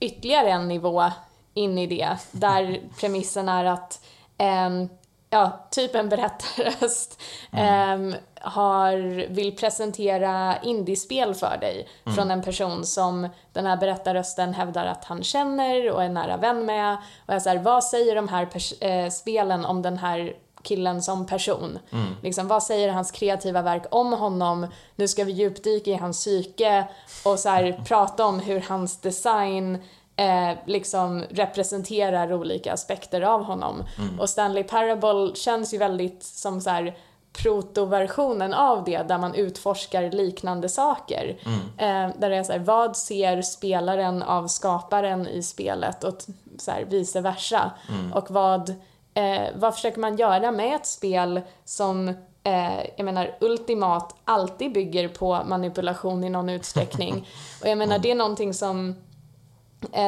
ytterligare en nivå in i det, där premissen är att ehm, ja, typ en berättarröst ehm, har, vill presentera indiespel för dig från en person som den här berättarrösten hävdar att han känner och är nära vän med. Och jag säger, vad säger de här eh, spelen om den här killen som person. Liksom, vad säger hans kreativa verk om honom? Nu ska vi djupdyka i hans psyke och så här, prata om hur hans design eh, liksom representerar olika aspekter av honom. Och Stanley Parable känns ju väldigt som så här protoversionen av det där man utforskar liknande saker. Eh, där det är så här, vad ser spelaren av skaparen i spelet och så här, vice versa. Och vad, eh, vad försöker man göra med ett spel som eh, jag menar ultimat alltid bygger på manipulation i någon utsträckning. <laughs> Och jag menar det är någonting som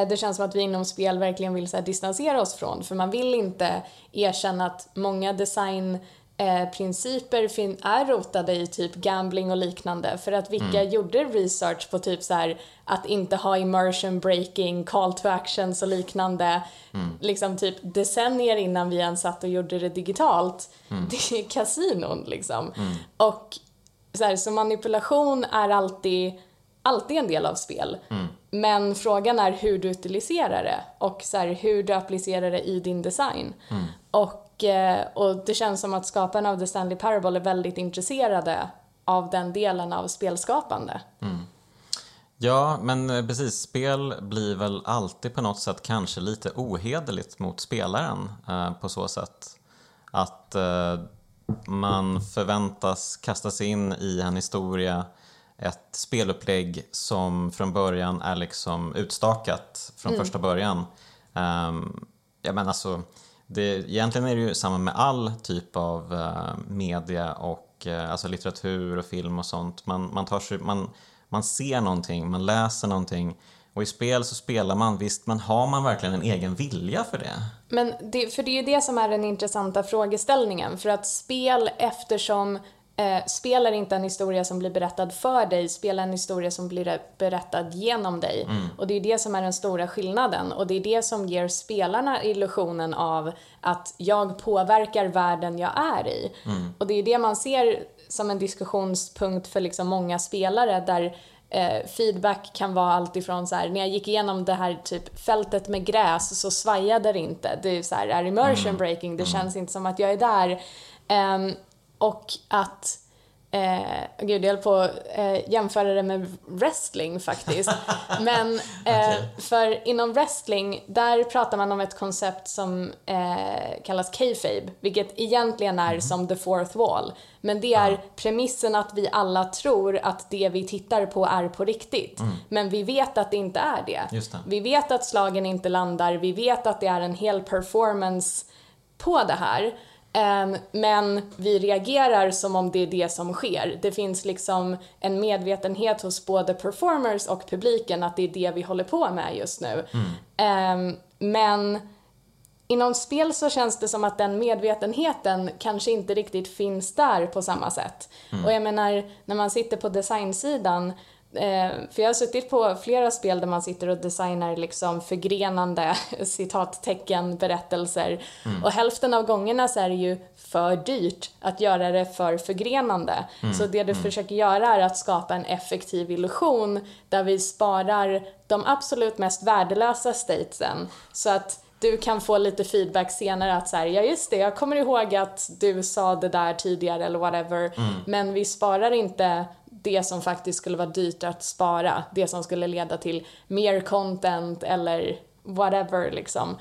Det känns som att vi inom spel verkligen vill så här, distansera oss från för man vill inte erkänna att många designprinciper fin- är rotade i typ gambling och liknande för att vilka gjorde research på typ så här att inte ha immersion breaking, call to actions och liknande liksom typ decennier innan vi ens satt och gjorde det digitalt. <laughs> Det är kasinon liksom. Och så, här, så manipulation är alltid, alltid en del av spel. Men frågan är hur du utiliserar det och så här, hur du applicerar det i din design. Och, eh, och det känns som att skaparna av The Stanley Parable är väldigt intresserade av den delen av spelskapande. Ja, men eh, precis. Spel blir väl alltid på något sätt kanske lite ohederligt mot spelaren eh, på så sätt att eh, man förväntas kasta sig in i en historia, ett spelupplägg som från början är liksom utstakat från första början. Um, ja, men alltså, det, egentligen är det ju samma med all typ av eh, media och eh, alltså litteratur och film och sånt. Man, man, tar sig, man, man ser någonting, man läser någonting och i spel så spelar man, visst, men har man verkligen en egen vilja för det? Men det, för det är ju det som är den intressanta frågeställningen. För att spel, eftersom eh, spel är inte en historia som blir berättad för dig, spel är en historia som blir berättad genom dig. Och det är det som är den stora skillnaden. Och det är det som ger spelarna illusionen av att jag påverkar världen jag är i. Och det är det man ser som en diskussionspunkt för liksom många spelare där eh, feedback kan vara allt ifrån så här, när jag gick igenom det här typ fältet med gräs så svajade det inte. Det är så här, är immersion breaking, det känns inte som att jag är där. Ehm, och att Eh, gud, jag höll på att eh, jämföra det med wrestling faktiskt. <laughs> Men eh, för inom wrestling, där pratar man om ett koncept som eh, kallas kayfabe, vilket egentligen är som the fourth wall. Men det är premissen att vi alla tror att det vi tittar på är på riktigt. Men vi vet att det inte är det. Det. Vi vet att slagen inte landar, vi vet att det är en hel performance på det här. Men vi reagerar som om det är det som sker. Det finns liksom en medvetenhet hos både performers och publiken att det är det vi håller på med just nu. Ehm, men inom spel så känns det som att den medvetenheten kanske inte riktigt finns där på samma sätt. Och jag menar, när man sitter på designsidan för jag har suttit på flera spel där man sitter och designar liksom förgrenande <laughs> citattecken, berättelser. Och hälften av gångerna så är det ju för dyrt att göra det för förgrenande. Så det du försöker göra är att skapa en effektiv illusion där vi sparar de absolut mest värdelösa statesen. Så att du kan få lite feedback senare att så här, ja just det, jag kommer ihåg att du sa det där tidigare eller whatever. Men vi sparar inte det som faktiskt skulle vara dyrt att spara. Det som skulle leda till mer content eller whatever liksom.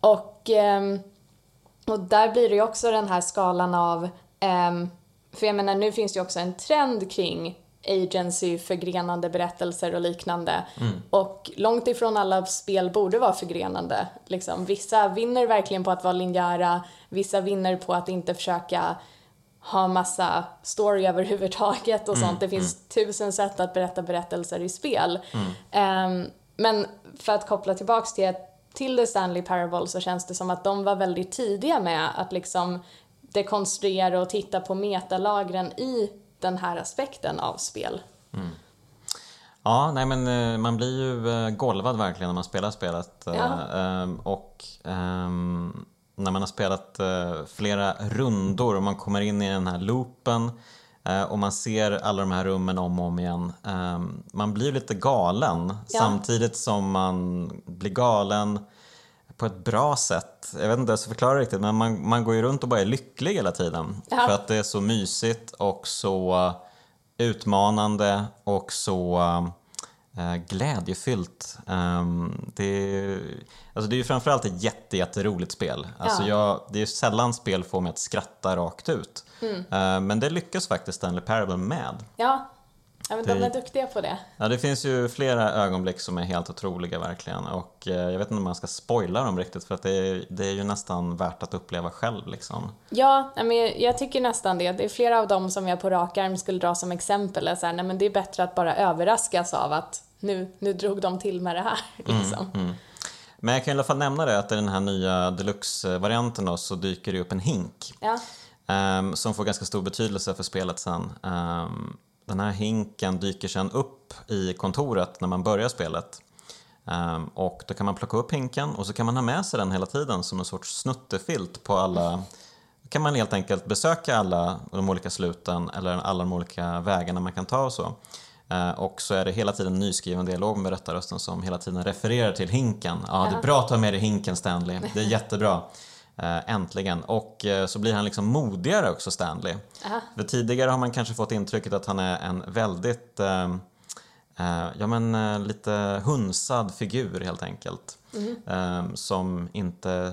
Och, ehm, och där blir det ju också den här skalan av, ehm, för jag menar nu finns det ju också en trend kring agency, förgrenande berättelser och liknande. Och långt ifrån alla spel borde vara förgrenande. Liksom, vissa vinner verkligen på att vara linjära, vissa vinner på att inte försöka ha massa story överhuvudtaget och sånt. Det finns tusen sätt att berätta berättelser i spel. Ehm, men för att koppla tillbaks till, till The Stanley Parable så känns det som att de var väldigt tidiga med att liksom dekonstruera och titta på metalagren i den här aspekten av spel. Ja, nej men eh, man blir ju eh, golvad verkligen när man spelar spelet. eh, Ja. ehm, Och ehm, när man har spelat eh, flera rundor och man kommer in i den här loopen eh, och man ser alla de här rummen om och om igen. ehm, Man blir lite galen Ja. samtidigt som man blir galen på ett bra sätt. Jag vet inte hur jag ska förklara riktigt men man, man går ju runt och bara är lycklig hela tiden. Ja. För att det är så mysigt och så utmanande och så eh, glädjefyllt. Um, det, är, alltså det är ju framförallt ett jätte, jätteroligt spel. Alltså Ja. jag, det är sällan spel får mig att skratta rakt ut. Mm. Eh, men det lyckas faktiskt Stanley Parable med. Ja, ja men de Det- är duktiga på det. Ja, det finns ju flera ögonblick som är helt otroliga verkligen och eh, jag vet inte om man ska spoila dem riktigt för att det är, det är ju nästan värt att uppleva själv liksom. Ja, men jag- jag tycker nästan det. Det är flera av dem som jag på rak arm skulle dra som exempel. Är så här, nej, men det är bättre att bara överraskas av att nu, nu drog de till med det här. <laughs> Liksom. Men jag kan i alla fall nämna det att i den här nya deluxe-varianten så dyker det upp en hink Ja. ehm, som får ganska stor betydelse för spelet sen. Ehm, den här hinken dyker sen upp i kontoret när man börjar spelet. Ehm, och då kan man plocka upp hinken och så kan man ha med sig den hela tiden som en sorts snuttefilt på alla kan man helt enkelt besöka alla de olika sluten eller alla de olika vägarna man kan ta och så. Eh, Och så är det hela tiden nyskriven dialog med berättarrösten som hela tiden refererar till hinken. Ja, det är bra att ta med dig hinken Stanley. Det är jättebra. Eh, Äntligen. Och eh, så blir han liksom modigare också Stanley. Aha. För tidigare har man kanske fått intrycket att han är en väldigt ja, men, lite hunsad figur helt enkelt. Eh, som, inte,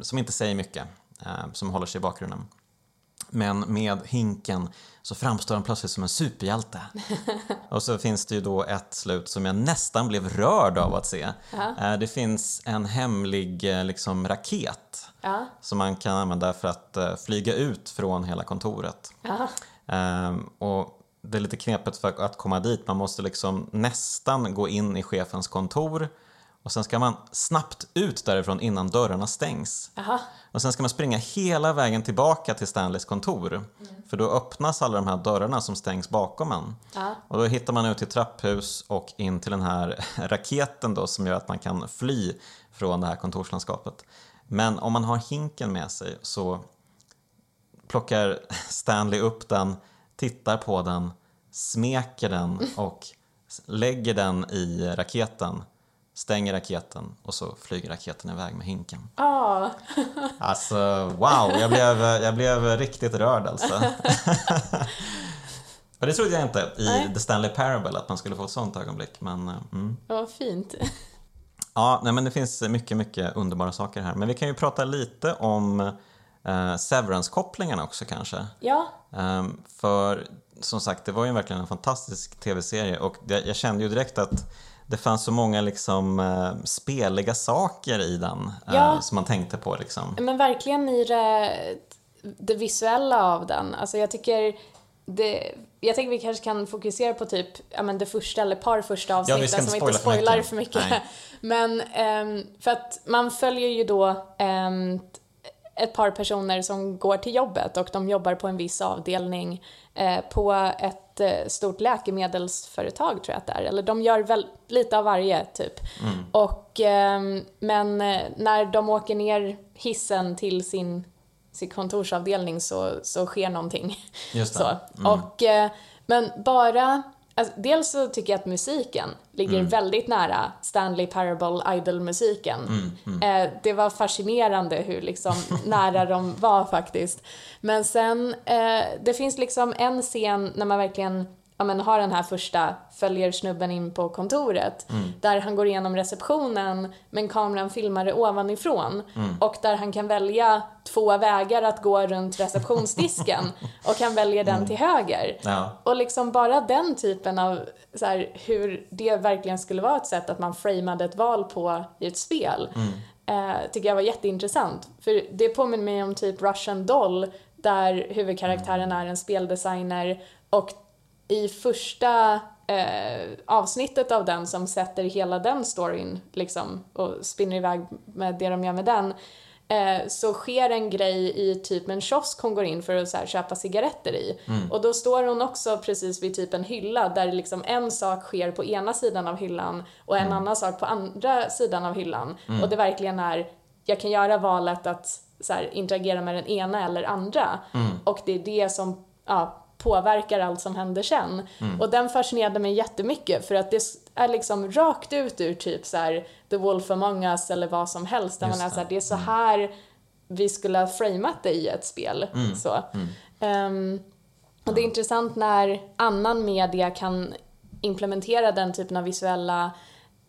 som inte säger mycket, som håller sig i bakgrunden. Men med hinken så framstår han plötsligt som en superhjälte. <laughs> Och så finns det ju då ett slut som jag nästan blev rörd av att se. Eh, Det finns en hemlig eh, liksom, raket Ja. som man kan använda för att eh, flyga ut från hela kontoret. Ja. Ehm, och det är lite knepigt för att komma dit. Man måste liksom nästan gå in i chefens kontor och sen ska man snabbt ut därifrån innan dörrarna stängs. Aha. Och sen ska man springa hela vägen tillbaka till Stanleys kontor. För då öppnas alla de här dörrarna som stängs bakom en. Ja. Och då hittar man ut till trapphus och in till den här <laughs> raketen då som gör att man kan fly från det här kontorslandskapet. Men om man har hinken med sig så plockar <laughs> Stanley upp den, tittar på den, smeker den <laughs> och lägger den i raketen, stänger raketen och så flyger raketen iväg med hinken. Ah. <laughs> Alltså wow, jag blev, jag blev riktigt rörd alltså. <laughs> Och det trodde jag inte i Nej. The Stanley Parable att man skulle få ett sånt ögonblick. Men, eh, mm. Vad fint. Ja, nej, men det finns mycket, mycket underbara saker här. Men vi kan ju prata lite om eh, Severance-kopplingarna också kanske. Ja. Ehm, för som sagt, det var ju verkligen en fantastisk tv-serie och det, jag kände ju direkt att det fanns så många liksom eh, speliga saker i den eh, Ja. som man tänkte på liksom. Men verkligen i det, det visuella av den. Alltså jag tycker det, jag tänker vi kanske kan fokusera på typ ja, men det första eller par första avsnitten ja, som inte spoilar för mycket. För mycket. <laughs> Men um, för att man följer ju då um, ett par personer som går till jobbet och de jobbar på en viss avdelning eh, på ett eh, stort läkemedelsföretag tror jag att det är. Eller de gör väl lite av varje typ. Mm. Och, eh, men när de åker ner hissen till sin, sin kontorsavdelning så, så sker någonting. Just det. <laughs> Så. Mm. Och, men bara Alltså, dels så tycker jag att musiken ligger mm. väldigt nära Stanley Parable Idol-musiken. Mm, mm. eh, det var fascinerande hur liksom <laughs> nära de var faktiskt. Men sen, eh, det finns liksom en scen när man verkligen ja, men har den här första, följer snubben in på kontoret, mm. där han går igenom receptionen men kameran filmar det ovanifrån mm. och där han kan välja två vägar att gå runt receptionsdisken <laughs> och han väljer den mm. till höger. Ja. Och liksom bara den typen av, så här, hur det verkligen skulle vara ett sätt att man framade ett val på i ett spel, mm. eh, tycker jag var jätteintressant. För det påminner mig om typ Russian Doll, där huvudkaraktären är en speldesigner och i första eh, avsnittet av den som sätter hela den storyn liksom och spinner iväg med det de gör med den eh, så sker en grej i typ en kiosk hon går in för att så här, köpa cigaretter i. Mm. Och då står hon också precis vid typ en hylla där liksom en sak sker på ena sidan av hyllan och en mm. annan sak på andra sidan av hyllan. Mm. Och det verkligen är, jag kan göra valet att så här, interagera med den ena eller andra. Mm. Och det är det som ja, påverkar allt som händer sen. Mm. Och den fascinerade mig jättemycket för att det är liksom rakt ut ur typ så här, The Wolf Among Us eller vad som helst. Där man är så här, det är så mm. här vi skulle ha framat det i ett spel. Mm. Så. Um, och det är intressant när annan media kan implementera den typen av visuella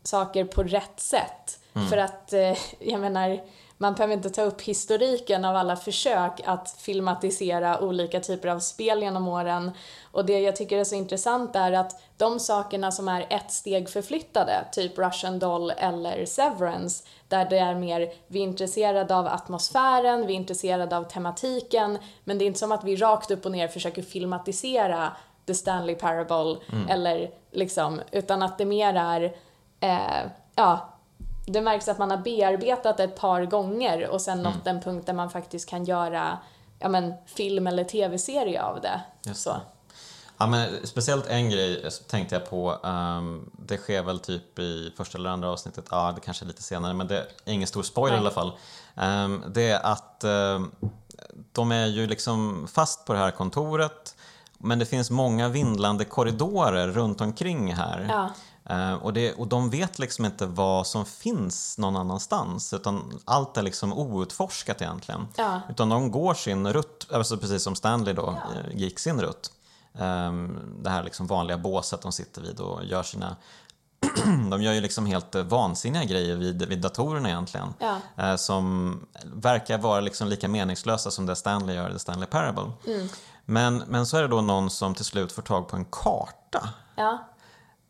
saker på rätt sätt. Mm. För att, eh, <laughs> jag menar, man behöver inte ta upp historiken av alla försök att filmatisera olika typer av spel genom åren. Och det jag tycker är så intressant är att de sakerna som är ett steg förflyttade, typ Russian Doll eller Severance, där det är mer, vi är intresserade av atmosfären, vi är intresserade av tematiken, men det är inte som att vi rakt upp och ner försöker filmatisera The Stanley Parable, mm. eller liksom, utan att det mer är, eh, ja, det märks att man har bearbetat ett par gånger och sen nått mm. en punkt där man faktiskt kan göra ja, men, film eller tv-serie av det. Just så. Ja, men speciellt en grej tänkte jag på. Um, det sker väl typ i första eller andra avsnittet, ja det kanske är lite senare men det är ingen stor spoiler Nej. i alla fall. Um, det är att um, de är ju liksom fast på det här kontoret men det finns många vindlande korridorer runt omkring här. Ja. Uh, och, det, och de vet liksom inte vad som finns någon annanstans utan allt är liksom outforskat egentligen. Ja. Utan de går sin rutt, alltså precis som Stanley då ja. Eh, gick sin rutt. Um, det här liksom vanliga båset de sitter vid och gör sina <clears throat> de gör ju liksom helt vansinniga grejer vid, vid datorerna egentligen. Ja. Som verkar vara liksom lika meningslösa som det Stanley gör i The Stanley Parable. Mm. Men, men så är det då någon som till slut får tag på en karta. Ja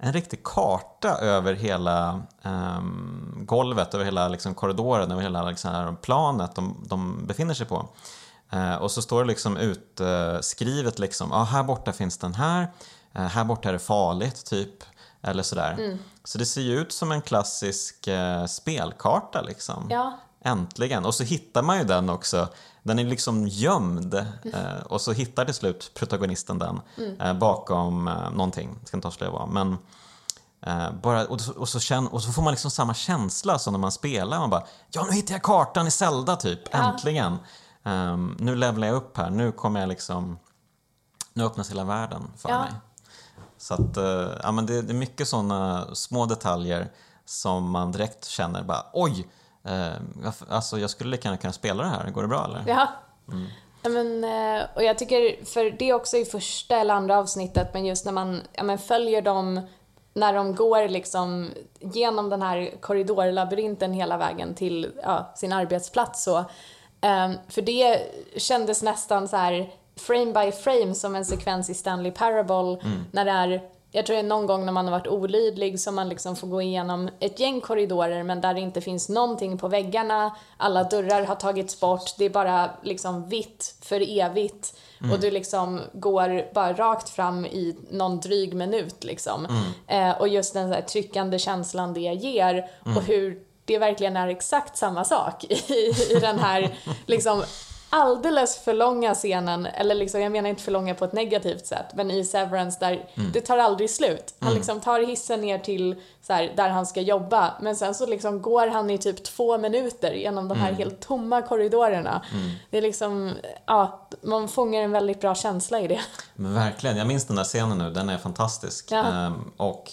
en riktig karta över hela um, golvet, över hela liksom, korridoren, över hela liksom, planet de, de befinner sig på. Uh, och så står det liksom utskrivet uh, liksom, ah, här borta finns den här, uh, här borta är det farligt, typ. Eller sådär. Mm. Så det ser ju ut som en klassisk uh, spelkarta liksom. Ja. Äntligen! Och så hittar man ju den också. Den är liksom gömd eh, och så hittar till slut protagonisten den mm. eh, bakom eh, någonting. Jag ska inte avslöja vad. Men, eh, bara, och, och, så känn, och så får man liksom samma känsla som när man spelar. Man bara ja nu hittar jag kartan i Zelda typ, ja. äntligen! Um, nu levlar jag upp här, nu kommer jag liksom nu öppnas hela världen för ja. mig. Så att, uh, ja, men det, det är mycket sådana små detaljer som man direkt känner bara oj, Eh, alltså jag skulle lika gärna kunna spela det här, går det bra eller? Ja. Mm. Men, eh, och jag tycker, för det är också i första eller andra avsnittet, men just när man ja, men följer dem när de går liksom genom den här korridorlabyrinten hela vägen till ja, sin arbetsplats så. Um, för det kändes nästan så här frame by frame som en sekvens i Stanley Parable mm. när det är jag tror det är någon gång när man har varit olydlig som man liksom får gå igenom ett gäng korridorer men där det inte finns någonting på väggarna, alla dörrar har tagits bort, det är bara liksom vitt för evigt mm. och du liksom går bara rakt fram i någon dryg minut liksom. Mm. Eh, och just den så tryckande känslan det ger och mm. hur det verkligen är exakt samma sak <laughs> i, i den här liksom alldeles för långa scenen, eller liksom, jag menar inte för långa på ett negativt sätt, men i Severance där mm. det tar aldrig slut. Han mm. liksom tar hissen ner till så här, där han ska jobba, men sen så liksom går han i typ två minuter genom de här mm. helt tomma korridorerna. Mm. Det är liksom, ja, man fångar en väldigt bra känsla i det. Men verkligen, jag minns den där scenen nu, den är fantastisk. Ja. Ehm, och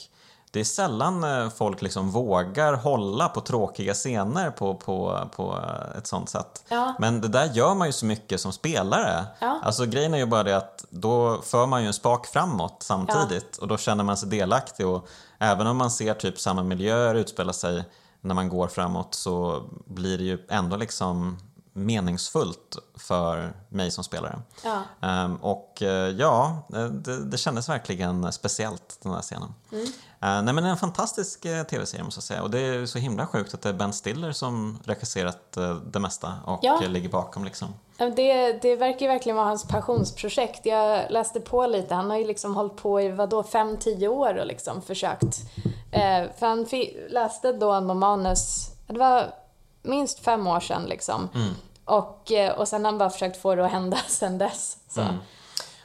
det är sällan eh, folk liksom vågar hålla på tråkiga scener på, på, på ett sånt sätt. Ja. Men det där gör man ju så mycket som spelare. Ja. Alltså grejen är ju bara det att då för man ju en spak framåt samtidigt ja. och då känner man sig delaktig och även om man ser typ samma miljöer utspela sig när man går framåt så blir det ju ändå liksom meningsfullt för mig som spelare. Ja. Um, och uh, ja, det, det kändes verkligen speciellt den här scenen. Mm. Uh, nej men en fantastisk uh, tv-serie måste jag säga och det är så himla sjukt att det är Ben Stiller som regisserat det mesta och ja. ligger bakom liksom. Det, det verkar ju verkligen vara hans passionsprojekt. Jag läste på lite, han har ju liksom hållit på i vadå, fem, tio år och liksom försökt. för han läste då en manus, det var minst fem år sedan liksom. Mm. Och, eh, och sen har han bara försökt få det att hända <laughs> sen dess. Så. Mm.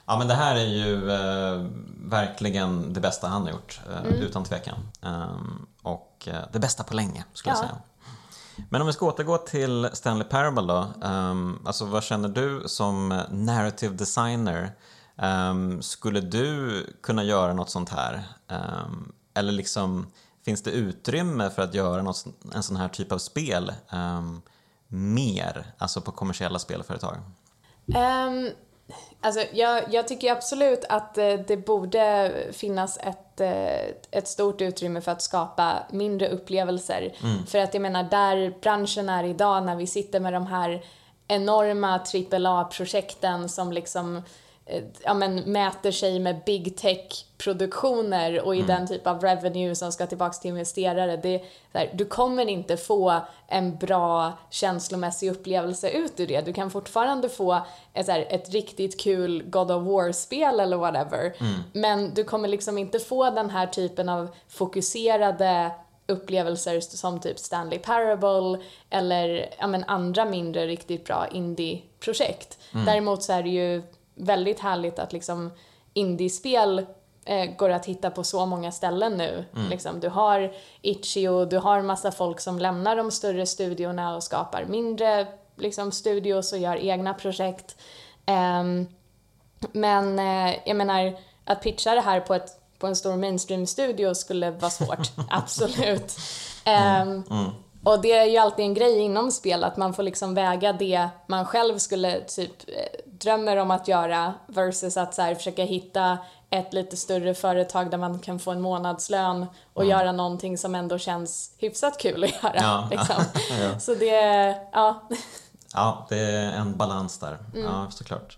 Ja men det här är ju eh, verkligen det bästa han har gjort, eh, mm. utan tvekan. Och eh, det bästa på länge, skulle ja. jag säga. Men om vi ska återgå till Stanley Parable då. Um, alltså vad känner du som narrative designer? Um, skulle du kunna göra något sånt här? Eller liksom, finns det utrymme för att göra något, en sån här typ av spel? mer, alltså på kommersiella spelföretag? Um, alltså jag, jag tycker absolut att eh, det borde finnas ett, eh, ett stort utrymme för att skapa mindre upplevelser. Mm. För att jag menar, där branschen är idag när vi sitter med de här enorma AAA-projekten som liksom ja, men, mäter sig med big tech-produktioner och i mm. den typ av revenue som ska tillbaks till investerare. Det, här, du kommer inte få en bra känslomässig upplevelse ut ur det. Du kan fortfarande få ett, här, ett riktigt kul God of War-spel eller whatever. Mm. Men du kommer liksom inte få den här typen av fokuserade upplevelser som typ Stanley Parable eller ja, men andra mindre riktigt bra indie-projekt. Mm. Däremot så är det ju väldigt härligt att liksom indiespel eh, går att hitta på så många ställen nu. Mm. Liksom, du har Itch.io, du har massa folk som lämnar de större studiorna och skapar mindre liksom, studios och gör egna projekt. Eh, men eh, jag menar, att pitcha det här på, ett, på en stor mainstream-studio skulle vara svårt, <laughs> absolut. Mm. Ehm, mm. Och det är ju alltid en grej inom spel att man får liksom väga det man själv skulle typ eh, drömmer om att göra versus att så här, försöka hitta ett lite större företag där man kan få en månadslön och mm. göra någonting som ändå känns hyfsat kul att göra. Ja. Liksom. <laughs> ja. Så det, ja. Ja, det är en balans där. Mm. Ja, såklart.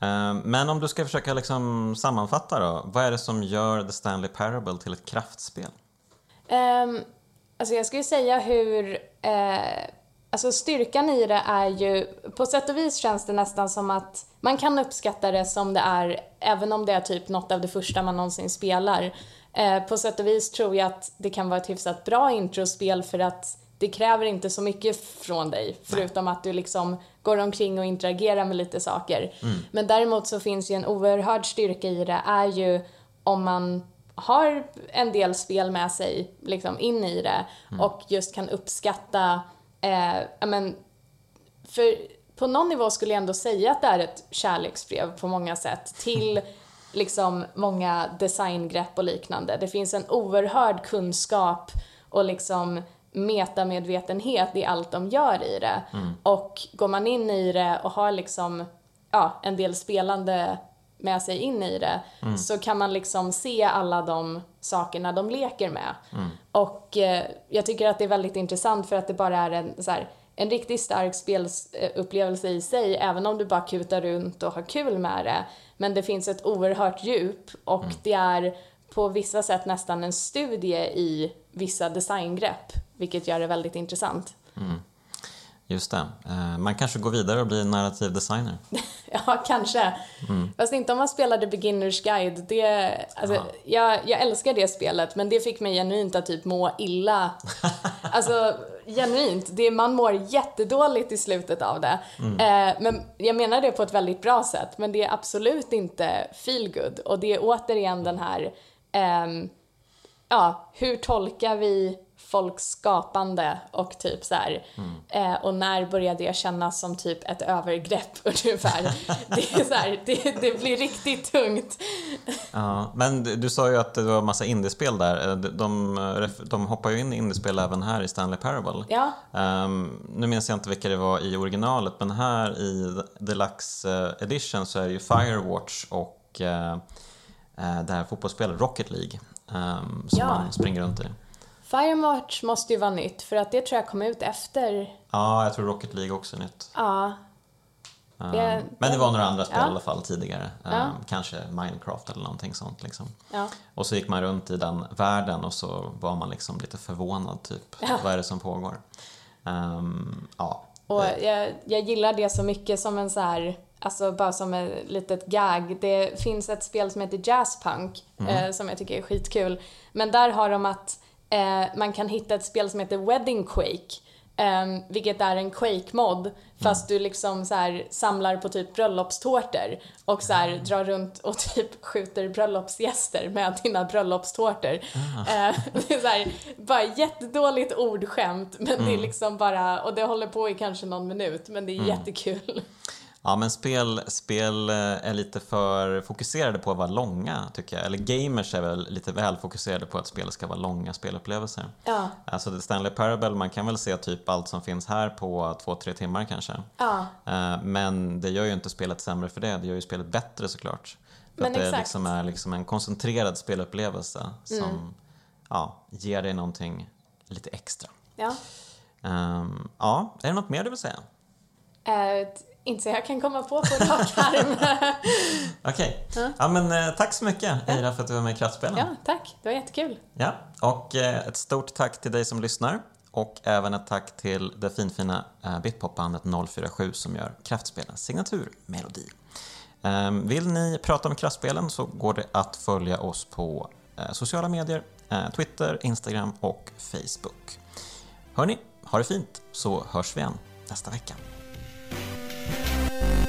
Eh, men om du ska försöka liksom sammanfatta då, vad är det som gör The Stanley Parable till ett kraftspel? Um, alltså jag skulle säga hur eh, Alltså styrkan i det är ju, på sätt och vis känns det nästan som att man kan uppskatta det som det är, även om det är typ något av det första man någonsin spelar. Eh, på sätt och vis tror jag att det kan vara ett hyfsat bra introspel för att det kräver inte så mycket från dig, förutom att du liksom går omkring och interagerar med lite saker. Mm. Men däremot så finns ju en oerhörd styrka i det, är ju om man har en del spel med sig liksom in i det mm. och just kan uppskatta eh, men, för på någon nivå skulle jag ändå säga att det är ett kärleksbrev på många sätt till <laughs> liksom många designgrepp och liknande. Det finns en oerhörd kunskap och liksom metamedvetenhet i allt de gör i det. Mm. Och går man in i det och har liksom, ja, en del spelande med sig in i det mm. så kan man liksom se alla de sakerna de leker med. Mm. Och eh, jag tycker att det är väldigt intressant för att det bara är en, så här, en riktigt stark spelupplevelse i sig, även om du bara kutar runt och har kul med det. Men det finns ett oerhört djup och mm. det är på vissa sätt nästan en studie i vissa designgrepp, vilket gör det väldigt intressant. Just det. Eh, Man kanske går vidare och blir narrativ designer. <laughs> Ja, kanske. Fast inte om man spelade Beginners Guide. Det, alltså, jag, jag älskar det spelet, men det fick mig genuint att typ må illa. <laughs> alltså, genuint. Det, man mår jättedåligt i slutet av det. Eh, men jag menar det på ett väldigt bra sätt, men det är absolut inte feel good. Och det är återigen den här, ehm, ja, hur tolkar vi folks skapande och typ så här, eh, och när börjar det kännas som typ ett övergrepp <laughs> ungefär. det, är så här, det, det blir riktigt tungt. Ja, men du, du sa ju att det var massa indiespel där. Eh, De, de, ref- de hoppar ju in i indiespel även här i Stanley Parable. Ja, Ehm, nu minns jag inte vilka det var i originalet, men här i Deluxe eh, Edition så är det ju Firewatch och eh, eh, det här fotbollsspelet Rocket League ehm, som Ja. man springer runt i. Firemarch måste ju vara nytt för att det tror jag kom ut efter, Ja, jag tror Rocket League också är nytt. ja, Ehm, Jag- men det var några andra spel Ja. i alla fall tidigare. Ehm, Ja. Kanske Minecraft eller någonting sånt liksom. ja. Och så gick man runt i den världen och så var man liksom lite förvånad typ. Ja. Vad är det som pågår? Ehm, ja. Och jag, jag gillar det så mycket som en så här, alltså bara som ett litet gag. Det finns ett spel som heter Jazzpunk eh, som jag tycker är skitkul. Men där har de att eh, man kan hitta ett spel som heter Wedding Quake. Eh, vilket är en Quake-mod fast du liksom så här samlar på typ bröllopstårtor och så här drar runt och <laughs> typ skjuter bröllopsgäster med dina bröllopstårtor. Eh, det är så här, bara jättedåligt ordskämt men det är liksom bara, och det håller på i kanske någon minut men det är jättekul. Ja, men spel, spel eh, är lite för fokuserade på att vara långa, tycker jag. Eller gamers är väl lite väl fokuserade på att spel ska vara långa spelupplevelser. Ja, Alltså Stanley Parable, man kan väl se typ allt som finns här på två, tre timmar kanske. ja, Eh, Men det gör ju inte spelet sämre för det, det gör ju spelet bättre såklart. För Men att det exakt. liksom är liksom en koncentrerad spelupplevelse som Mm. ja, ger dig någonting lite extra. ja. Ehm, ja, är det något mer du vill säga? T- inte så jag kan komma på på rak arm. <laughs> Okej, ja. men eh, tack så mycket Eira för att du var med i Kraftspelen. ja, tack. Det var jättekul. Ja, och eh, ett stort tack till dig som lyssnar och även ett tack till det finfina eh, bitpopbandet 047 som gör Kraftspelens signaturmelodi. Eh, vill ni prata om Kraftspelen så går det att följa oss på sociala medier, Twitter, Instagram och Facebook. Hörni, ha det fint så hörs vi igen nästa vecka. Bye.